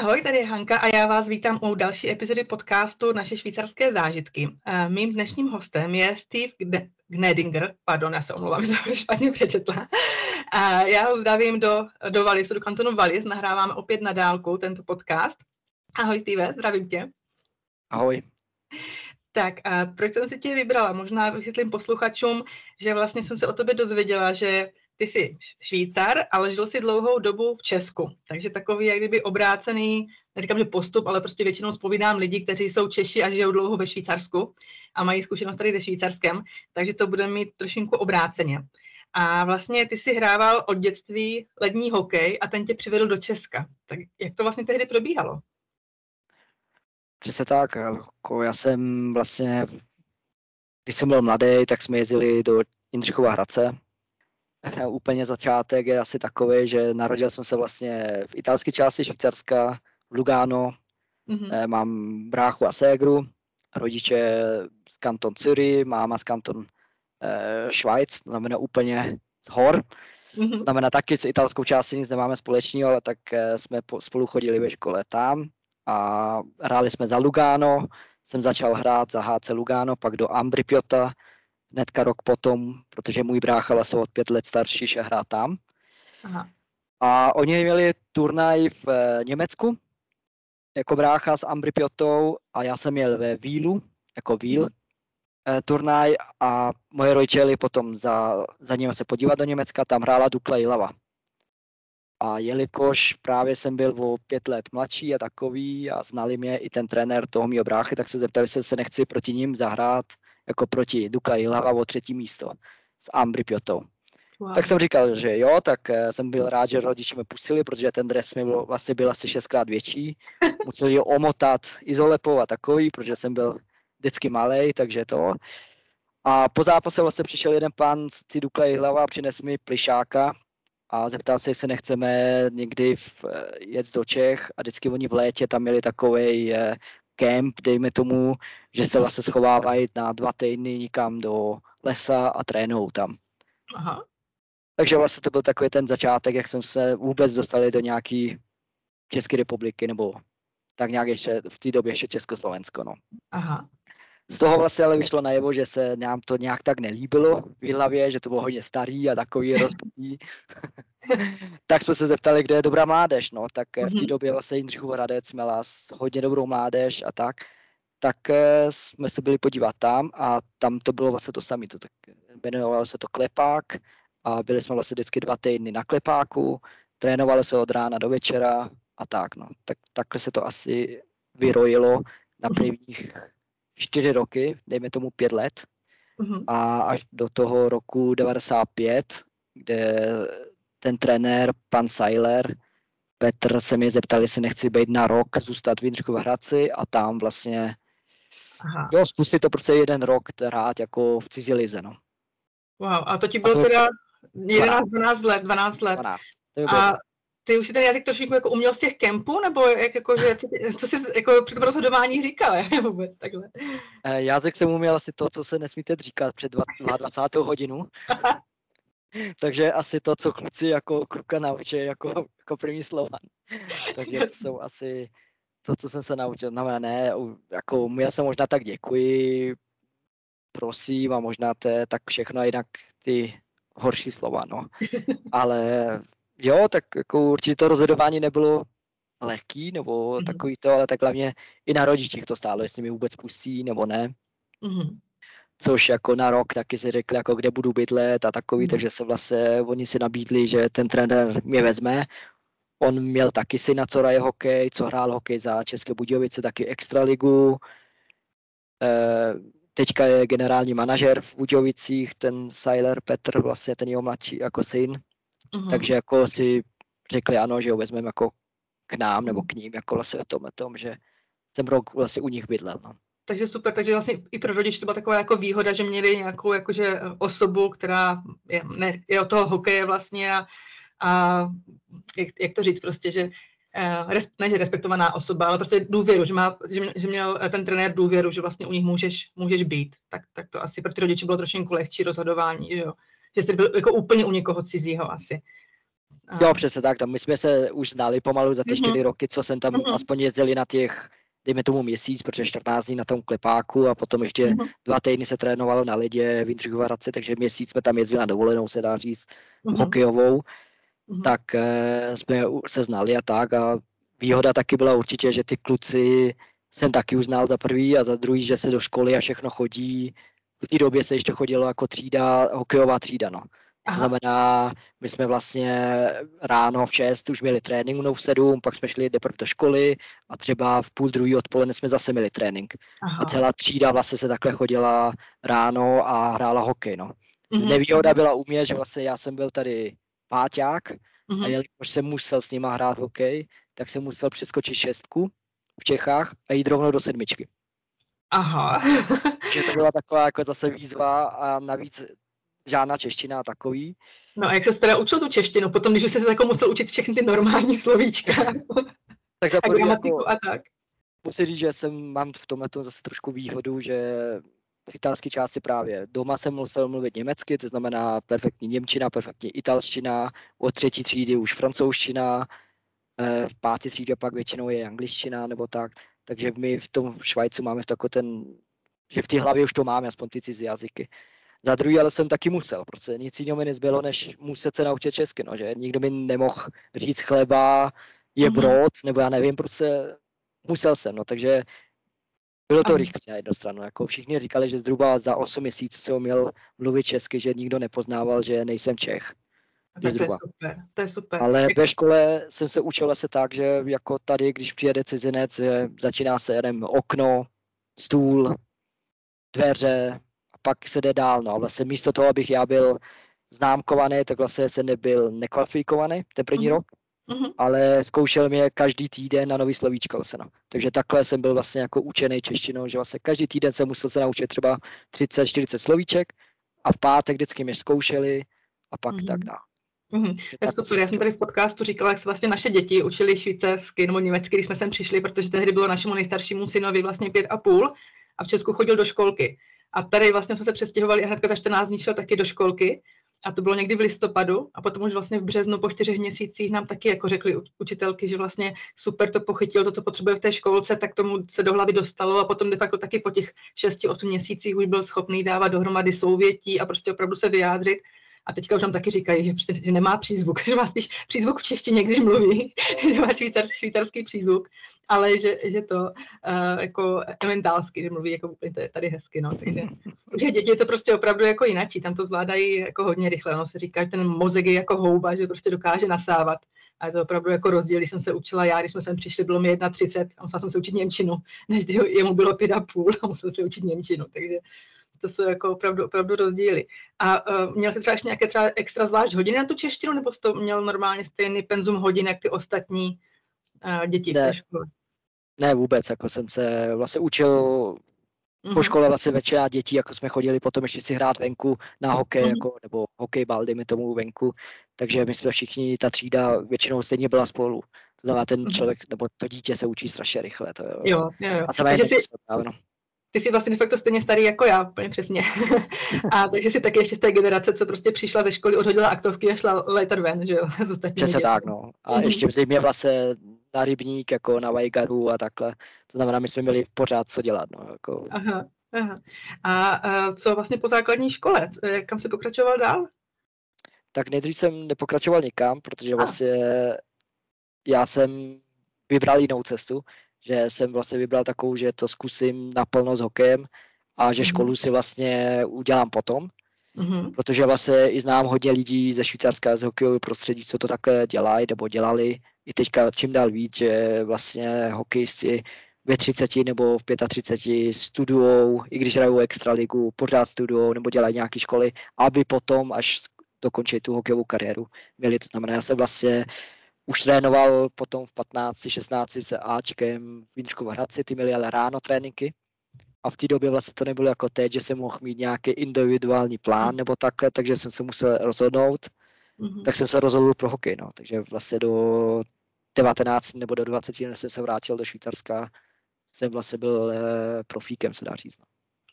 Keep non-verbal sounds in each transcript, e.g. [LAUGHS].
Ahoj, tady je Hanka a já vás vítám u další epizody podcastu Naše švýcarské zážitky. Mým dnešním hostem je Steve Gnedinger, pardon, já se omlouvám, [LAUGHS] že jsem špatně přečetla. A já ho zdravím do, do Valisu, do kantonu Valis, nahráváme opět na dálku tento podcast. Ahoj Steve, zdravím tě. Ahoj. Tak a proč jsem si tě vybrala? Možná vysvětlím posluchačům, že vlastně jsem se o tobě dozvěděla, že ty jsi Švýcar, ale žil si dlouhou dobu v Česku. Takže takový, jak kdyby obrácený, neříkám, že postup, ale prostě většinou spovídám lidi, kteří jsou Češi a žijou dlouho ve Švýcarsku a mají zkušenost tady se Švýcarskem, takže to bude mít trošinku obráceně. A vlastně ty si hrával od dětství lední hokej a ten tě přivedl do Česka. Tak jak to vlastně tehdy probíhalo? Přesně tak. Jako já jsem vlastně, když jsem byl mladý, tak jsme jezdili do Jindřichova Hradce, úplně začátek je asi takový, že narodil jsem se vlastně v italské části Švýcarska, v Lugano. Mm-hmm. Mám bráchu a ségru, rodiče z kanton Zürich, máma z kanton eh, Schweiz, to znamená úplně z hor. Mm-hmm. To znamená taky s italskou částí nic nemáme společného, ale tak eh, jsme po, spolu chodili ve škole tam a hráli jsme za Lugano. Jsem začal hrát za HC Lugano, pak do Ambripiota, hnedka rok potom, protože můj brácha vlastně od pět let starší še hrá tam. Aha. A oni měli turnaj v eh, Německu, jako brácha s Ambry Piotou a já jsem měl ve Vílu, jako Víl, eh, turnaj a moje rodiče jeli potom za, za ním se podívat do Německa, tam hrála Dukla Jilava. A jelikož právě jsem byl o pět let mladší a takový a znali mě i ten trenér toho mého bráchy, tak se zeptali, jestli se nechci proti ním zahrát jako proti Dukla Jilava o třetí místo s Ambry Piotou. Wow. Tak jsem říkal, že jo, tak eh, jsem byl rád, že rodiče mě pustili, protože ten dres mi byl, vlastně byl asi šestkrát větší. [LAUGHS] Museli ho omotat izolepou a takový, protože jsem byl vždycky malý, takže to. A po zápase vlastně přišel jeden pán z Dukla Jihlava a přinesl mi plišáka a zeptal se, jestli nechceme někdy v, eh, jet do Čech a vždycky oni v létě tam měli takový eh, kemp, dejme tomu, že se vlastně schovávají na dva týdny nikam do lesa a trénují tam. Aha. Takže vlastně to byl takový ten začátek, jak jsem se vůbec dostali do nějaký České republiky, nebo tak nějak ještě v té době ještě Československo. No. Aha. Z toho vlastně ale vyšlo najevo, že se nám to nějak tak nelíbilo v hlavě, že to bylo hodně starý a takový [LAUGHS] rozbudí. [LAUGHS] tak jsme se zeptali, kde je dobrá mládež. No, tak mm-hmm. v té mhm. době vlastně Jindřichův Hradec měla hodně dobrou mládež a tak. Tak eh, jsme se byli podívat tam a tam to bylo vlastně to samé. To tak jmenovalo se to Klepák a byli jsme vlastně vždycky dva týdny na Klepáku, trénovali se od rána do večera a tak. No. Tak, takhle se to asi vyrojilo na mhm. prvních čtyři roky, dejme tomu pět let. Mm-hmm. A až do toho roku 95, kde ten trenér, pan Seiler, Petr se mě zeptal, jestli nechci být na rok, zůstat v Jindřichové Hradci a tam vlastně Aha. jo, spustit to prostě jeden rok hrát jako v cizí lize, no. Wow, a to ti bylo to... teda 11, 12 let, 12 let. 12. A ty už si ten jazyk trošku jako uměl z těch kempů, nebo jak jako, že, co, jsi jako při tom rozhodování říkal, [LAUGHS] vůbec takhle? Eh, jazyk jsem uměl asi to, co se nesmíte říkat před 20. hodinu. [LAUGHS] Takže asi to, co kluci jako kluka naučí jako, jako první slova. Takže to [LAUGHS] jsou asi to, co jsem se naučil. No ne, jako uměl jsem možná tak děkuji, prosím a možná to je tak všechno jinak ty horší slova, no. Ale jo, tak jako určitě to rozhodování nebylo lehký, nebo mm-hmm. takový to, ale tak hlavně i na rodičích to stálo, jestli mi vůbec pustí, nebo ne. Mm-hmm. Což jako na rok taky si řekli, jako kde budu bydlet a takový, mm-hmm. takže se vlastně oni si nabídli, že ten trenér mě vezme. On měl taky syna, co hraje hokej, co hrál hokej za České Budějovice, taky extraligu. E, teďka je generální manažer v Budějovicích, ten Seiler Petr, vlastně ten jeho mladší jako syn. Mm-hmm. Takže jako si řekli ano, že ho vezmeme jako k nám nebo k ním, jako vlastně o tom, o tom že jsem rok vlastně u nich bydlel. No. Takže super, takže vlastně i pro rodiče to byla taková jako výhoda, že měli nějakou jakože osobu, která je, ne, je od toho hokeje vlastně a, a jak, jak, to říct prostě, že eh, ne, že respektovaná osoba, ale prostě důvěru, že, má, že, že měl ten trenér důvěru, že vlastně u nich můžeš, můžeš být. Tak, tak to asi pro ty rodiče bylo trošku lehčí rozhodování, že jo že jste byl jako úplně u někoho cizího asi. A... Jo, přesně tak, tam my jsme se už znali pomalu za ty mm-hmm. čtyři roky, co jsem tam mm-hmm. aspoň jezdili na těch, dejme tomu měsíc, protože 14 dní na tom klepáku a potom ještě mm-hmm. dva týdny se trénovalo na ledě v Jindřichova takže měsíc jsme tam jezdili na dovolenou, se dá říct, mm-hmm. hokejovou, mm-hmm. tak eh, jsme se znali a tak a výhoda taky byla určitě, že ty kluci jsem taky uznal za prvý a za druhý, že se do školy a všechno chodí. V té době se ještě chodilo jako třída, hokejová třída, no. Aha. To znamená, my jsme vlastně ráno v 6 už měli trénink mnou v 7, pak jsme šli teprve do školy a třeba v půl druhý odpoledne jsme zase měli trénink. Aha. A celá třída vlastně se takhle chodila ráno a hrála hokej. No. Mm-hmm. Nevýhoda byla u mě, že vlastně já jsem byl tady páťák mm-hmm. a jelikož jsem musel s nima hrát hokej, tak jsem musel přeskočit šestku v Čechách a jít rovnou do sedmičky. Aha. [LAUGHS] že to byla taková jako zase výzva a navíc žádná čeština a takový. No a jak se teda učil tu češtinu? Potom, když jsi se jako musel učit všechny ty normální slovíčka. [LAUGHS] tak za a jako, a tak. Musím říct, že jsem, mám v tomhle zase trošku výhodu, že v italské části právě doma jsem musel mluvit německy, to znamená perfektní němčina, perfektní italština, od třetí třídy už francouzština, eh, v páté třídě pak většinou je angličtina nebo tak, takže my v tom Švajcu máme takový ten, že v té hlavě už to máme, aspoň ty cizí jazyky. Za druhý ale jsem taky musel, protože nic jiného mi nezbylo, než muset se naučit česky, no, že nikdo mi nemohl říct chleba, je mm-hmm. brod, nebo já nevím, prostě musel jsem, no, takže bylo to rychle na jednu stranu. Jako všichni říkali, že zhruba za 8 měsíců jsem uměl mluvit česky, že nikdo nepoznával, že nejsem Čech. Tak to je super, to je super. Ale ve škole jsem se učil asi tak, že jako tady, když přijede cizinec, že začíná se jenom okno, stůl, dveře, pak se jde dál. No. Vlastně místo toho, abych já byl známkovaný, tak vlastně jsem nebyl nekvalifikovaný ten první mm-hmm. rok, mm-hmm. ale zkoušel mě každý týden na nový slovíčko vlastně, no. Takže takhle jsem byl vlastně jako učený češtinou, že vlastně každý týden jsem musel se naučit třeba 30-40 slovíček a v pátek vždycky mě zkoušeli a pak mm-hmm. tak dál. Mm-hmm. To je super, já jsem tady v podcastu říkala, jak se vlastně naše děti učili švýcarsky nebo německy, když jsme sem přišli, protože tehdy bylo našemu nejstaršímu synovi vlastně pět a půl a v Česku chodil do školky. A tady vlastně jsme se přestěhovali a hnedka za 14 dní šel taky do školky. A to bylo někdy v listopadu a potom už vlastně v březnu po čtyřech měsících nám taky jako řekli učitelky, že vlastně super to pochytil, to, co potřebuje v té školce, tak tomu se do hlavy dostalo a potom de facto taky po těch 6-8 měsících už byl schopný dávat dohromady souvětí a prostě opravdu se vyjádřit. A teďka už nám taky říkají, že, prostě, že nemá přízvuk, [LAUGHS] že má spíš přízvuk v češtině, když mluví, [LAUGHS] že má švýcarský, švýcarský přízvuk, ale že, že to uh, jako elementálsky, že mluví jako úplně tady hezky, no, takže [LAUGHS] že děti je to prostě opravdu jako jinačí, tam to zvládají jako hodně rychle, no, se říká, že ten mozek je jako houba, že prostě dokáže nasávat, a je to opravdu jako rozdíl, když jsem se učila já, když jsme sem přišli, bylo mi 31 a musela jsem se učit Němčinu, než jemu bylo pět a půl a musel se učit Němčinu, takže to jsou jako opravdu, opravdu rozdíly. A uh, měl jsi třeba ještě nějaké třeba extra zvlášť hodiny na tu češtinu, nebo jsi to měl normálně stejný penzum hodin, jak ty ostatní uh, děti ne, v té škole? Ne, vůbec, jako jsem se vlastně učil mm-hmm. po škole vlastně většina dětí, jako jsme chodili potom ještě si hrát venku na hokej, mm-hmm. jako, nebo hokejbal, dejme tomu venku, takže my jsme všichni, ta třída většinou stejně byla spolu. To znamená, ten mm-hmm. člověk, nebo to dítě se učí strašně rychle. To, jo, jo, jo. A jsem ty, no ty jsi vlastně de facto stejně starý jako já, úplně přesně. [LAUGHS] a takže si taky ještě z té generace, co prostě přišla ze školy, odhodila aktovky a šla letter ven, že jo? [LAUGHS] Přesně tak, no. A mm-hmm. ještě v zimě vlastně na rybník, jako na Vajgaru a takhle. To znamená, my jsme měli pořád co dělat, no. Jako... Aha, aha. A, a co vlastně po základní škole? Kam jsi pokračoval dál? Tak nejdřív jsem nepokračoval nikam, protože vlastně já jsem vybral jinou cestu že jsem vlastně vybral takovou, že to zkusím naplno s hokejem a že mm-hmm. školu si vlastně udělám potom. Mm-hmm. Protože vlastně i znám hodně lidí ze Švýcarska, z hokejového prostředí, co to takhle dělají nebo dělali. I teďka čím dál víc, že vlastně hokejisti ve 30 nebo v 35 studujou, i když hrajou extraligu, pořád studujou nebo dělají nějaké školy, aby potom, až dokončí tu hokejovou kariéru, měli to znamená, já jsem vlastně už trénoval potom v 15, 16 s Ačkem v Jindřichovu Hradci, ty měli ale ráno tréninky. A v té době vlastně to nebylo jako teď, že jsem mohl mít nějaký individuální plán nebo takhle, takže jsem se musel rozhodnout. Mm-hmm. Tak jsem se rozhodl pro hokej, no. Takže vlastně do 19 nebo do 20 let jsem se vrátil do Švýcarska. Jsem vlastně byl eh, profíkem, se dá říct. No.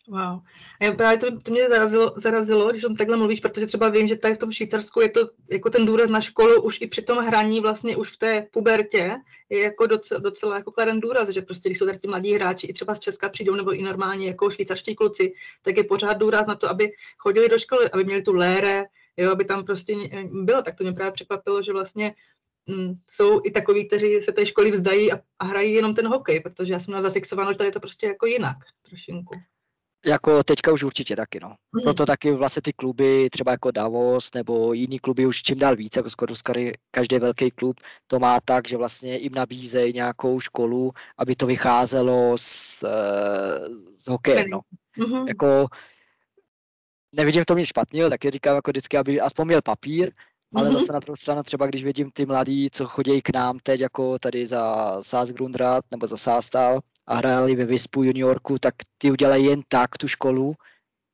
Wow. A já právě to, to mě zarazilo, zarazilo, když o takhle mluvíš, protože třeba vím, že tady v tom Švýcarsku je to jako ten důraz na školu už i při tom hraní vlastně už v té pubertě je jako docela, docela jako kladen důraz, že prostě když jsou tady ti mladí hráči i třeba z Česka přijdou nebo i normálně jako švýcarští kluci, tak je pořád důraz na to, aby chodili do školy, aby měli tu lére, jo, aby tam prostě bylo. Tak to mě právě překvapilo, že vlastně mm, jsou i takový, kteří se té školy vzdají a, a hrají jenom ten hokej, protože já jsem měla zafixováno, že tady je to prostě jako jinak trošinku. Jako teďka už určitě taky, no. Hmm. Proto taky vlastně ty kluby, třeba jako Davos nebo jiný kluby už čím dál víc, jako skoro každý velký klub to má tak, že vlastně jim nabízejí nějakou školu, aby to vycházelo z, eh, z hokeje, no. Hmm. Jako nevidím to nic špatného, taky říkám jako vždycky, aby aspoň měl papír, ale mm-hmm. zase na druhou stranu třeba, když vidím ty mladí, co chodí k nám teď jako tady za Sás Grundrad nebo za Sástal, a hráli ve Vispu juniorku, tak ty udělají jen tak tu školu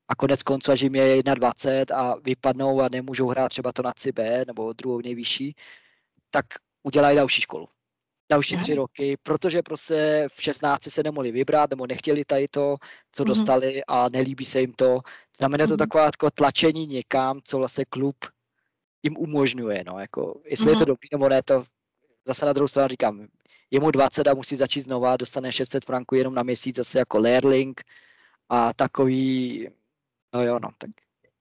a konec konců, až jim je 21 a vypadnou a nemůžou hrát třeba to na CB nebo druhou nejvyšší, tak udělají další školu. Další tři roky, protože prostě v 16 se nemohli vybrat nebo nechtěli tady to, co mm-hmm. dostali a nelíbí se jim to. Znamená to mm-hmm. takové jako tlačení někam, co vlastně klub jim umožňuje. No, jako, jestli mm-hmm. je to mhm. dobrý nebo ne, to zase na druhou stranu říkám, je mu 20 a musí začít znova, dostane 600 franků jenom na měsíc zase jako learling a takový, no jo, no, tak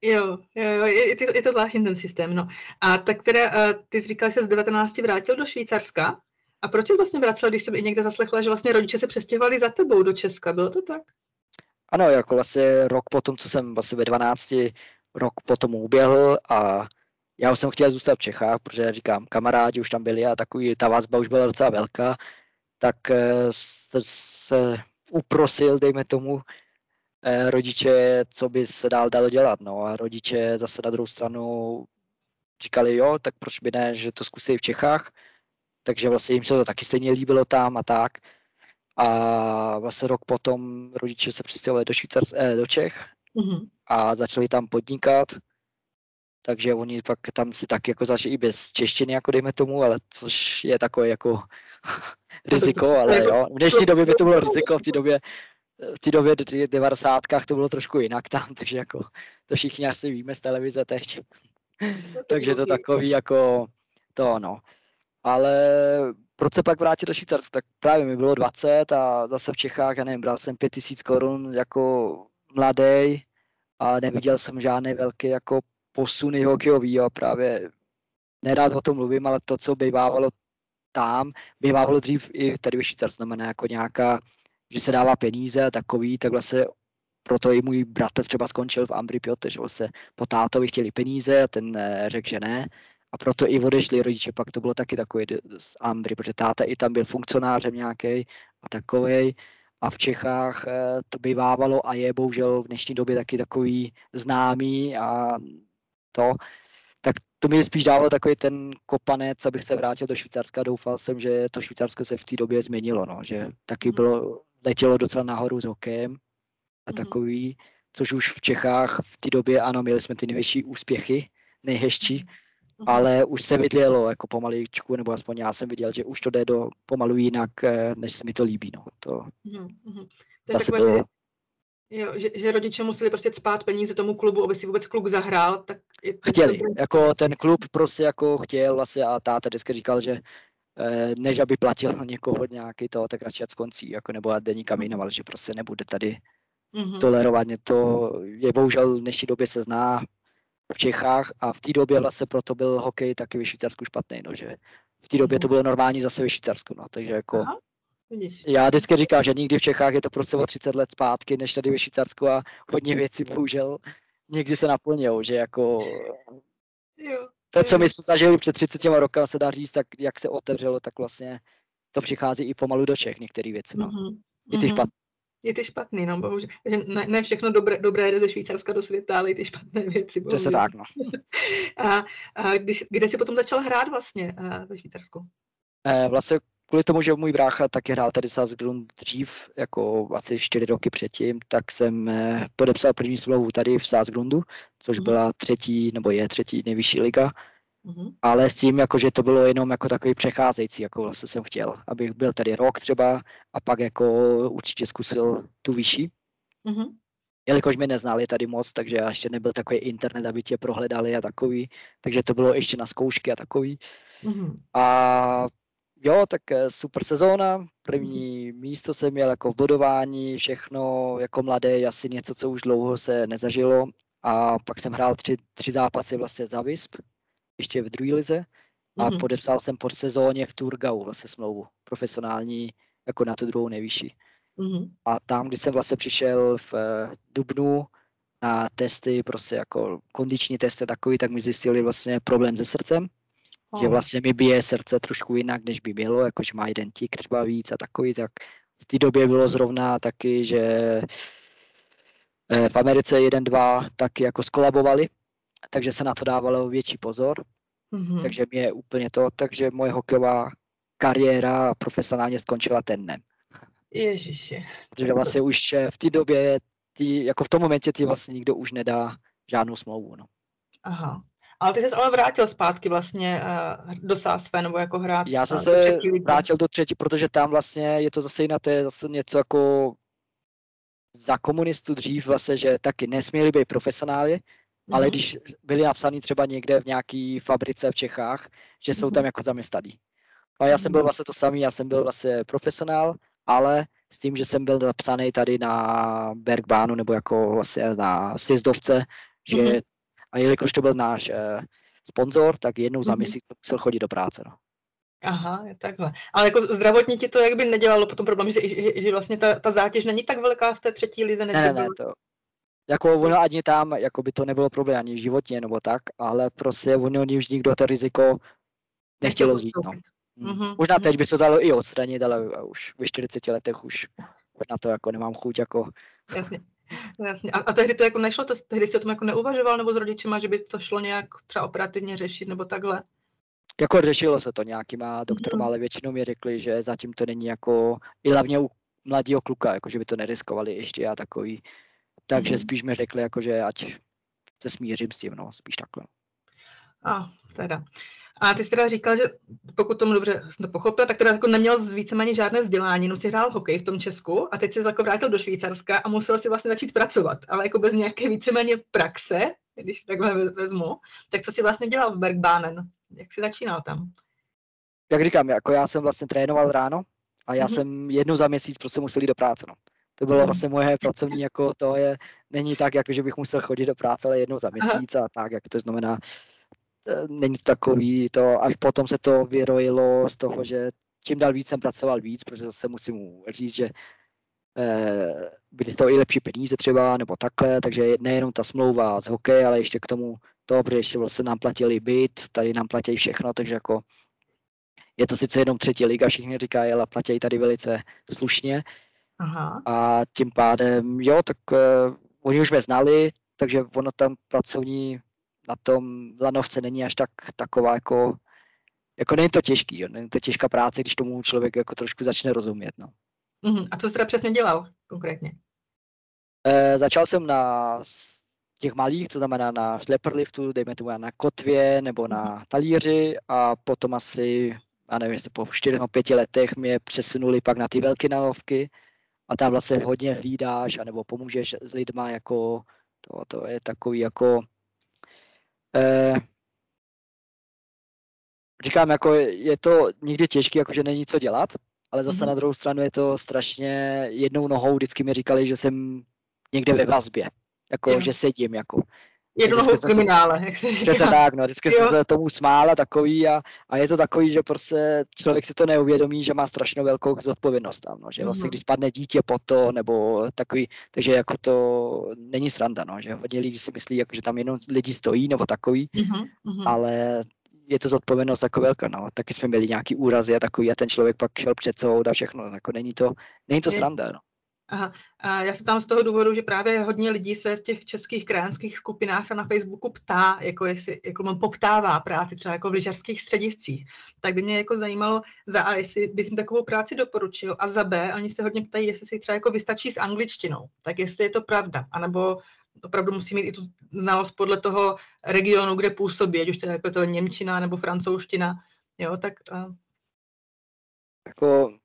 Jo, jo, jo je, to, je to zvláštní ten systém, no. A tak teda, ty jsi říkal, že se z 19 vrátil do Švýcarska. A proč jsi vlastně vracel, když jsem i někde zaslechla, že vlastně rodiče se přestěhovali za tebou do Česka, bylo to tak? Ano, jako vlastně rok potom, co jsem vlastně ve 12, rok potom uběhl a já už jsem chtěl zůstat v Čechách, protože říkám, kamarádi už tam byli a takový, ta vazba už byla docela velká, tak eh, se uprosil, dejme tomu, eh, rodiče, co by se dál dalo dělat. No a rodiče zase na druhou stranu říkali, jo, tak proč by ne, že to zkusí v Čechách. Takže vlastně jim se to taky stejně líbilo tam a tak. A vlastně rok potom rodiče se přistěhovali do, Švýcars, eh, do Čech mm-hmm. a začali tam podnikat takže oni pak tam si tak jako začali i bez češtiny, jako dejme tomu, ale což je takové jako [LAUGHS] riziko, [LAUGHS] ale jo, v dnešní době by to bylo riziko, v té době v té době v 90. to bylo trošku jinak tam, [LAUGHS] takže jako to všichni asi víme z televize teď. takže to takový jako to no. Ale proč se pak vrátit do Švýcarska? Tak právě mi bylo 20 a zase v Čechách, já nevím, bral jsem 5000 korun jako mladý a neviděl jsem žádný velký jako posuny a právě nerád o tom mluvím, ale to, co bývávalo tam, bývávalo dřív i tady ve Švýcarsku, znamená jako nějaká, že se dává peníze a takový, tak vlastně proto i můj bratr třeba skončil v Ambry Piotr, že vlastně po tátovi chtěli peníze a ten eh, řekl, že ne. A proto i odešli rodiče, pak to bylo taky takový z Ambry, protože táta i tam byl funkcionářem nějaký a takový a v Čechách eh, to bývávalo a je bohužel v dnešní době taky takový známý a to, tak to mi spíš dával takový ten kopanec, abych se vrátil do Švýcarska. Doufal jsem, že to Švýcarsko se v té době změnilo, no, že taky mhm. bylo, letělo docela nahoru s hokejem a mm. takový, což už v Čechách v té době, ano, měli jsme ty největší úspěchy, nejhezčí, mm. ale už se vidělo jako pomaličku, nebo aspoň já jsem viděl, že už to jde do pomalu jinak, eh, než se mi to líbí. No. To, mm. to je takové, bylo... Jo, že, že rodiče museli prostě spát peníze tomu klubu, aby si vůbec kluk zahrál, tak je to Chtěli, to... jako ten klub prostě jako chtěl vlastně a táta vždycky říkal, že eh, než aby platil na někoho nějaký to, tak radši skoncí, jako nebo a jde nikam jinam, ale že prostě nebude tady mm-hmm. tolerovat. To je bohužel v dnešní době se zná v Čechách a v té době vlastně proto byl hokej taky ve Švýcarsku špatný, no, že v té době mm-hmm. to bylo normální zase ve Švýcarsku, no, takže jako Aha. Vidíš. Já vždycky říkám, že nikdy v Čechách je to prostě o 30 let zpátky, než tady ve Švýcarsku a hodně věcí bohužel někdy se naplňují, že jako jo, to, co my jsme zažili před 30 roky, se dá říct, tak jak se otevřelo, tak vlastně to přichází i pomalu do Čech, některé věci. No. Mm-hmm. Je ty špatný. Je ty špatný, no bohužel. Ne, ne všechno dobré, dobré jde ze Švýcarska do světa, ale i ty špatné věci. To se tak, no. [LAUGHS] a, a když, kde jsi potom začal hrát vlastně uh, ve Švýcarsku? Eh, vlastně kvůli tomu, že můj brácha taky hrál tady Salzgrund dřív, jako asi čtyři roky předtím, tak jsem eh, podepsal první smlouvu tady v Salzgrundu, což mm. byla třetí, nebo je třetí nejvyšší liga. Mm. Ale s tím, jako, že to bylo jenom jako takový přecházející, jako vlastně jsem chtěl, abych byl tady rok třeba a pak jako určitě zkusil tu vyšší. Mm. jelikož mě neznali tady moc, takže ještě nebyl takový internet, aby tě prohledali a takový, takže to bylo ještě na zkoušky a takový. Mm-hmm. A jo, tak eh, super sezóna, první mm-hmm. místo jsem měl jako v bodování, všechno jako mladý, asi něco, co už dlouho se nezažilo. A pak jsem hrál tři, tři zápasy vlastně za Visp, ještě v druhé lize. A mm-hmm. podepsal jsem pod sezóně v Turgau vlastně smlouvu, profesionální, jako na tu druhou nejvyšší. Mm-hmm. A tam, když jsem vlastně přišel v uh, Dubnu na testy, prostě jako kondiční testy takový, tak mi zjistili vlastně problém se srdcem. Oh. Že vlastně mi bije srdce trošku jinak, než by bylo, jakože má jeden tik třeba víc a takový, tak v té době bylo zrovna taky, že eh, v Americe jeden, dva taky jako skolabovali, takže se na to dávalo větší pozor. Mm-hmm. Takže mě úplně to, takže moje hokejová kariéra profesionálně skončila ten dnem. Ježiši. Protože vlastně už v té době, tý, jako v tom momentě ti vlastně nikdo už nedá žádnou smlouvu. No. Aha. Ale ty jsi ale vrátil zpátky vlastně uh, do sásve, nebo jako hrát. Já jsem se vrátil do třetí, protože tam vlastně je to zase jinak, to je zase něco jako za komunistů dřív vlastně, že taky nesměli být profesionály, mm-hmm. ale když byli napsaní třeba někde v nějaký fabrice v Čechách, že jsou mm-hmm. tam jako zaměstnaní. A já jsem byl mhm. vlastně to samý, já jsem byl vlastně profesionál, ale s tím, že jsem byl zapsaný tady na Bergbánu nebo jako vlastně na Sizdovce, že mm-hmm. A jelikož to byl náš eh, sponzor, tak jednou za mhm. měsíc musel chodit do práce. No. Aha, je takhle. Ale jako zdravotně ti to jak by nedělalo potom problém, že, že, že vlastně ta, ta zátěž není tak velká v té třetí lize, než ne, ne, ne, to, jako ono ani tam, jako by to nebylo problém ani životně nebo tak, ale prostě ono už nikdo to riziko nechtělo vzít. No. Mm-hmm. Možná teď by se dalo i odstranit, ale už ve 40 letech už na to jako nemám chuť. Jako... Jasně. Jasně. A, a tehdy to jako nešlo, to, tehdy si o tom jako neuvažoval nebo s rodičima, že by to šlo nějak třeba operativně řešit nebo takhle? Jako řešilo se to nějakýma doktorama, mm-hmm. ale většinou mi řekli, že zatím to není jako, i hlavně u mladého kluka, jako že by to neriskovali ještě a takový. Takže mm-hmm. spíš mi řekli, jako, že ať se smířím s tím, no, spíš takhle. A, teda. A ty jsi teda říkal, že pokud tomu dobře jsem to pochopil, tak teda jako neměl víceméně žádné vzdělání, no si hrál hokej v tom Česku a teď se jako vrátil do Švýcarska a musel si vlastně začít pracovat, ale jako bez nějaké víceméně praxe, když takhle vezmu, tak co si vlastně dělal v Bergbánen? Jak jsi začínal tam? Jak říkám, jako já jsem vlastně trénoval ráno a já mm-hmm. jsem jednou za měsíc prostě musel jít do práce. No. To bylo mhm. vlastně moje pracovní, jako to je, není tak, jako že bych musel chodit do práce, ale jednou za měsíc Aha. a tak, jak to znamená, není to takový to, až potom se to vyrojilo z toho, že čím dál víc jsem pracoval víc, protože zase musím říct, že eh, byly to i lepší peníze třeba, nebo takhle, takže nejenom ta smlouva z hokeje, ale ještě k tomu to, protože ještě vlastně nám platili byt, tady nám platí všechno, takže jako je to sice jenom třetí liga, všichni říkají, ale platí tady velice slušně. Aha. A tím pádem, jo, tak uh, oni už mě znali, takže ono tam pracovní na tom lanovce není až tak taková jako, jako není to těžký, jo, není to těžká práce, když tomu člověk jako trošku začne rozumět, no. Uh-huh. A co jsi teda přesně dělal konkrétně? E, začal jsem na těch malých, to znamená na schlepperliftu, dejme tomu na kotvě nebo na mhm. talíři a potom asi, já nevím, jestli po 4 nebo 5 letech mě přesunuli pak na ty velké nalovky a tam vlastně hodně hlídáš anebo pomůžeš s lidma jako to, to je takový jako eh, říkám, jako je to někdy těžké, jako že není co dělat, ale zase mm-hmm. na druhou stranu je to strašně jednou nohou, vždycky mi říkali, že jsem někde ve vazbě, jako jo. že sedím, jako. V kriminále, jak se říká. Přesně tak, no, vždycky jsem se tomu smál a takový a, a je to takový, že prostě člověk si to neuvědomí, že má strašně velkou zodpovědnost tam, no, že vlastně, mm-hmm. když spadne dítě po to, nebo takový, takže jako to není sranda, no, že hodně lidí si myslí, jako, že tam jenom lidi stojí, nebo takový, mm-hmm. ale je to zodpovědnost jako velká, no. Taky jsme měli nějaký úrazy a takový a ten člověk pak šel před soud a všechno, jako není to, není to sranda, no. Aha. Já se tam z toho důvodu, že právě hodně lidí se v těch českých krajanských skupinách a na Facebooku ptá, jako jestli jako mám poptává práci třeba jako v lyžařských střediscích. Tak by mě jako zajímalo za A, jestli bys mi takovou práci doporučil a za B, oni se hodně ptají, jestli si třeba jako vystačí s angličtinou. Tak jestli je to pravda, anebo opravdu musí mít i tu znalost podle toho regionu, kde působí, ať už to je jako to Němčina nebo francouzština, jo, tak... Uh... Jako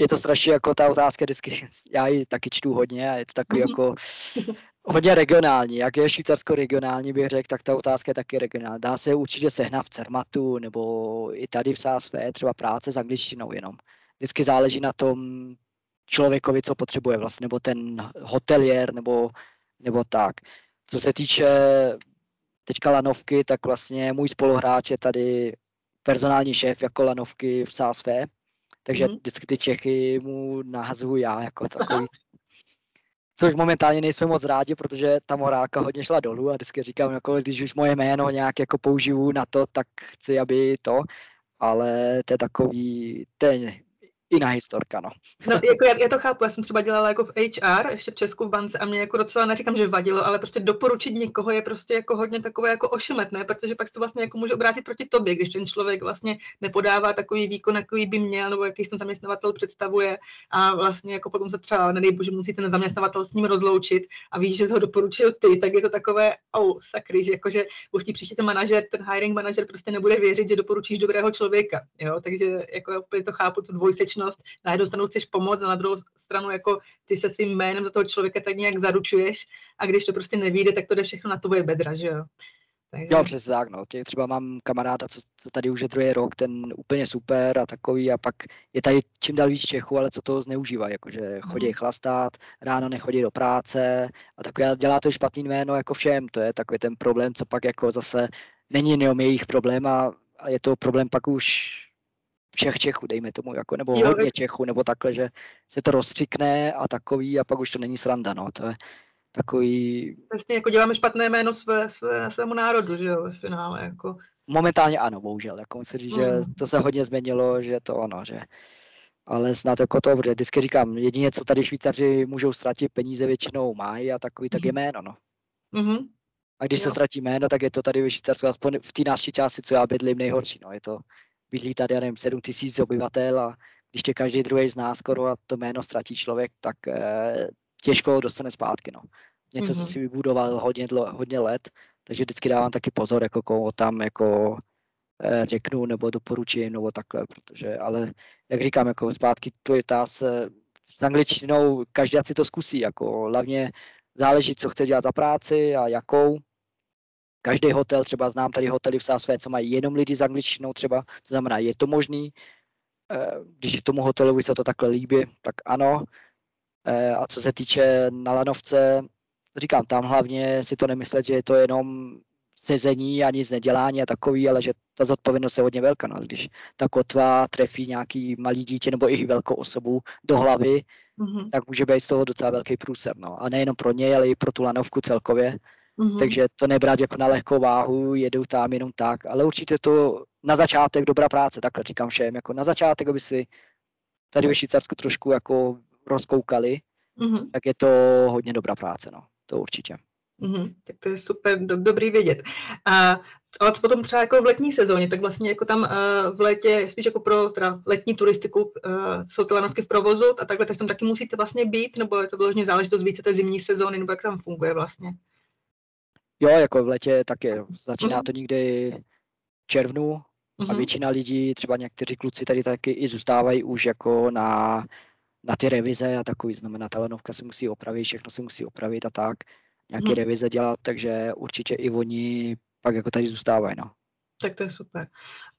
je to strašně jako ta otázka vždycky, [LAUGHS] já ji taky čtu hodně a je to takový jako [LAUGHS] hodně regionální. Jak je Švýcarsko regionální, bych řekl, tak ta otázka je taky regionální. Dá se určitě sehnat v Cermatu nebo i tady v SASV třeba práce s angličtinou jenom. Vždycky záleží na tom člověkovi, co potřebuje vlastně, nebo ten hotelier, nebo, nebo tak. Co se týče teďka lanovky, tak vlastně můj spoluhráč je tady personální šéf jako lanovky v SASV, takže mm. vždycky ty Čechy mu nahazuju já jako takový. Což momentálně nejsme moc rádi, protože ta morálka hodně šla dolů a vždycky říkám, jako, když už moje jméno nějak jako použiju na to, tak chci, aby to, ale to je takový, ten jiná historka, no. no jako já, já, to chápu, já jsem třeba dělala jako v HR, ještě v Česku v bance a mě jako docela neříkám, že vadilo, ale prostě doporučit někoho je prostě jako hodně takové jako ošemetné, protože pak to vlastně jako může obrátit proti tobě, když ten člověk vlastně nepodává takový výkon, jaký by měl, nebo jaký ten zaměstnavatel představuje a vlastně jako potom se třeba, nedej bože, musí ten zaměstnavatel s ním rozloučit a víš, že jsi ho doporučil ty, tak je to takové, oh, sakry, že jakože už ti příští ten manažer, ten hiring manažer prostě nebude věřit, že doporučíš dobrého člověka, jo, takže jako úplně to chápu, tu dvojsečnost společnost, na jednu stranu chceš pomoct a na druhou stranu jako ty se svým jménem za toho člověka tak nějak zaručuješ a když to prostě nevíde, tak to jde všechno na tvoje bedra, že jo. Takže... Jo, přesně tak, no. Třeba mám kamaráda, co, co tady už je druhý rok, ten úplně super a takový a pak je tady čím dál víc Čechů, ale co to zneužívá, jakože chodí mm. chlastat, ráno nechodí do práce a takové dělá to špatný jméno jako všem, to je takový ten problém, co pak jako zase není jenom jejich problém a, a je to problém pak už všech Čechů, dejme tomu, jako, nebo jo, hodně Čechů, nebo takhle, že se to rozstřikne a takový a pak už to není sranda, no, to je takový... Vlastně jako děláme špatné jméno své, své, svému národu, že jo, ve finále, jako. Momentálně ano, bohužel, jako musím říct, mm. že to se hodně změnilo, že to ono, že ale snad jako to, protože vždycky říkám, jedině, co tady Švýcaři můžou ztratit peníze většinou mají a takový, tak je hmm. jméno, no. Mm-hmm. A když jo. se ztratí jméno, tak je to tady ve Švýcarsku, aspoň v té naší části, co já bydlím, nejhorší, no. Je to, bydlí tady, já nevím, 7 tisíc obyvatel a když tě každý druhý zná skoro a to jméno ztratí člověk, tak eh, těžko ho dostane zpátky. No. Něco, mm-hmm. co mhm. si vybudoval hodně, dlo, hodně let, takže vždycky dávám taky pozor, jako koho tam jako eh, řeknu nebo doporučím nebo takhle, protože, ale jak říkám, jako zpátky to je ta s, s angličtinou, každý si to zkusí, jako hlavně záleží, co chce dělat za práci a jakou, každý hotel, třeba znám tady hotely v Sásvé, co mají jenom lidi s angličtinou třeba, to znamená, je to možný, eh, když tomu hotelovi se to takhle líbí, tak ano. Eh, a co se týče na lanovce, říkám, tam hlavně si to nemyslet, že je to jenom sezení a nic nedělání a takový, ale že ta zodpovědnost je hodně velká. No. Když ta kotva trefí nějaký malý dítě nebo i velkou osobu do hlavy, mm-hmm. tak může být z toho docela velký průser. No. A nejenom pro něj, ale i pro tu lanovku celkově. Mm-hmm. Takže to nebrát jako na lehkou váhu, jedu tam jenom tak, ale určitě to na začátek dobrá práce, takhle říkám všem, jako na začátek, aby si tady ve Švýcarsku trošku jako rozkoukali, mm-hmm. tak je to hodně dobrá práce, no, to určitě. Mm-hmm, tak to je super, do, dobrý vědět. A, ale potom třeba jako v letní sezóně, tak vlastně jako tam uh, v létě, spíš jako pro teda letní turistiku uh, jsou ty lanovky v provozu a takhle, tak tam taky musíte vlastně být, nebo je to vlastně záležitost více té zimní sezóny, nebo jak tam funguje vlastně? Jo, jako v letě taky. Začíná mhm. to někdy v červnu a mhm. většina lidí, třeba někteří kluci tady taky i zůstávají už jako na, na ty revize a takový, znamená ta lanovka se musí opravit, všechno se musí opravit a tak, nějaké hmm. revize dělat, takže určitě i oni pak jako tady zůstávají, no. Tak to je super.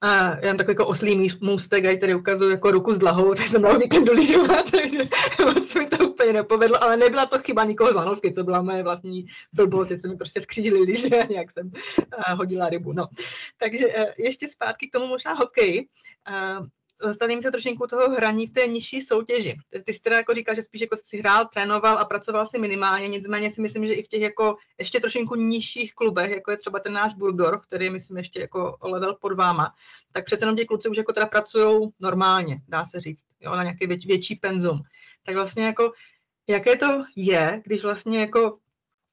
A já mám takový jako oslý můstek, a tady ukazuju jako ruku s dlahou, tak jsem dal víkendu lyžovat, takže moc mi to úplně nepovedlo, ale nebyla to chyba nikoho z lanovky, to byla moje vlastní blbost, co mi prostě skřížili lyže [LAUGHS] a nějak jsem uh, hodila rybu. No. Takže uh, ještě zpátky k tomu možná hokej. Zastavím se trošinku toho hraní v té nižší soutěži. Ty jsi teda jako říkal, že spíš jako si hrál, trénoval a pracoval si minimálně, nicméně si myslím, že i v těch jako ještě trošinku nižších klubech, jako je třeba ten náš Burgdorf, který je myslím ještě jako level pod váma, tak přece jenom ti kluci už jako teda pracují normálně, dá se říct, jo, na nějaký vět, větší penzum. Tak vlastně jako, jaké to je, když vlastně jako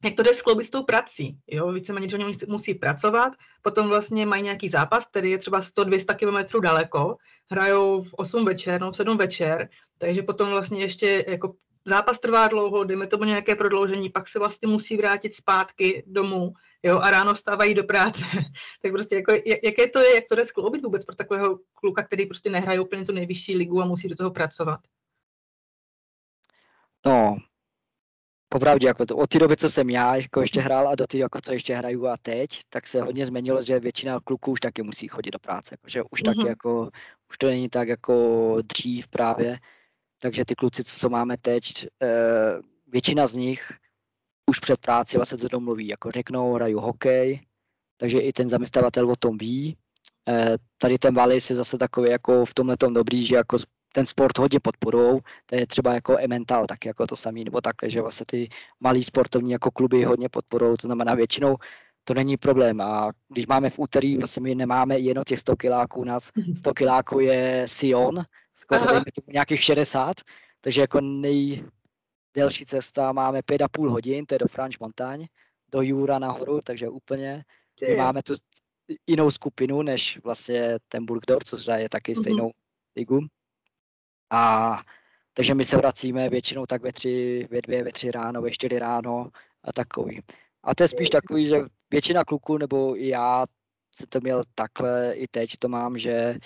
jak to jde skloubit s tou prací. Jo? Víceméně, že oni musí pracovat, potom vlastně mají nějaký zápas, který je třeba 100-200 km daleko, hrajou v 8 večer, no v 7 večer, takže potom vlastně ještě jako zápas trvá dlouho, dejme tomu nějaké prodloužení, pak se vlastně musí vrátit zpátky domů, jo, a ráno stávají do práce. [LAUGHS] tak prostě jako, jaké to je, jak to jde skloubit vůbec pro takového kluka, který prostě nehraje úplně tu nejvyšší ligu a musí do toho pracovat? No, popravdě, jako to, od té doby, co jsem já jako ještě hrál a do té, jako co ještě hraju a teď, tak se hodně změnilo, že většina kluků už taky musí chodit do práce, jako, že už mm-hmm. taky jako, už to není tak jako dřív právě, takže ty kluci, co máme teď, eh, většina z nich už před práci vlastně to domluví, jako řeknou, hraju hokej, takže i ten zaměstnavatel o tom ví. Eh, tady ten Valis je zase takový jako v tomhle tom dobrý, že jako ten sport hodně podporou, to je třeba jako Emental, tak jako to samý, nebo takhle, že vlastně ty malý sportovní jako kluby hodně podporou, to znamená většinou to není problém. A když máme v úterý, vlastně my nemáme jenom těch 100 kiláků, u nás 100 kiláků je Sion, skoro nějakých 60, takže jako nejdelší cesta máme 5,5 hodin, to je do Franč Montagne, do Jura nahoru, takže úplně. My máme tu jinou skupinu, než vlastně ten Burgdorf, což je taky mhm. stejnou ligu. A takže my se vracíme většinou tak ve tři, ve dvě, ve tři ráno, ve čtyři ráno a takový. A to je spíš takový, že většina kluků, nebo i já se to měl takhle, i teď to mám, že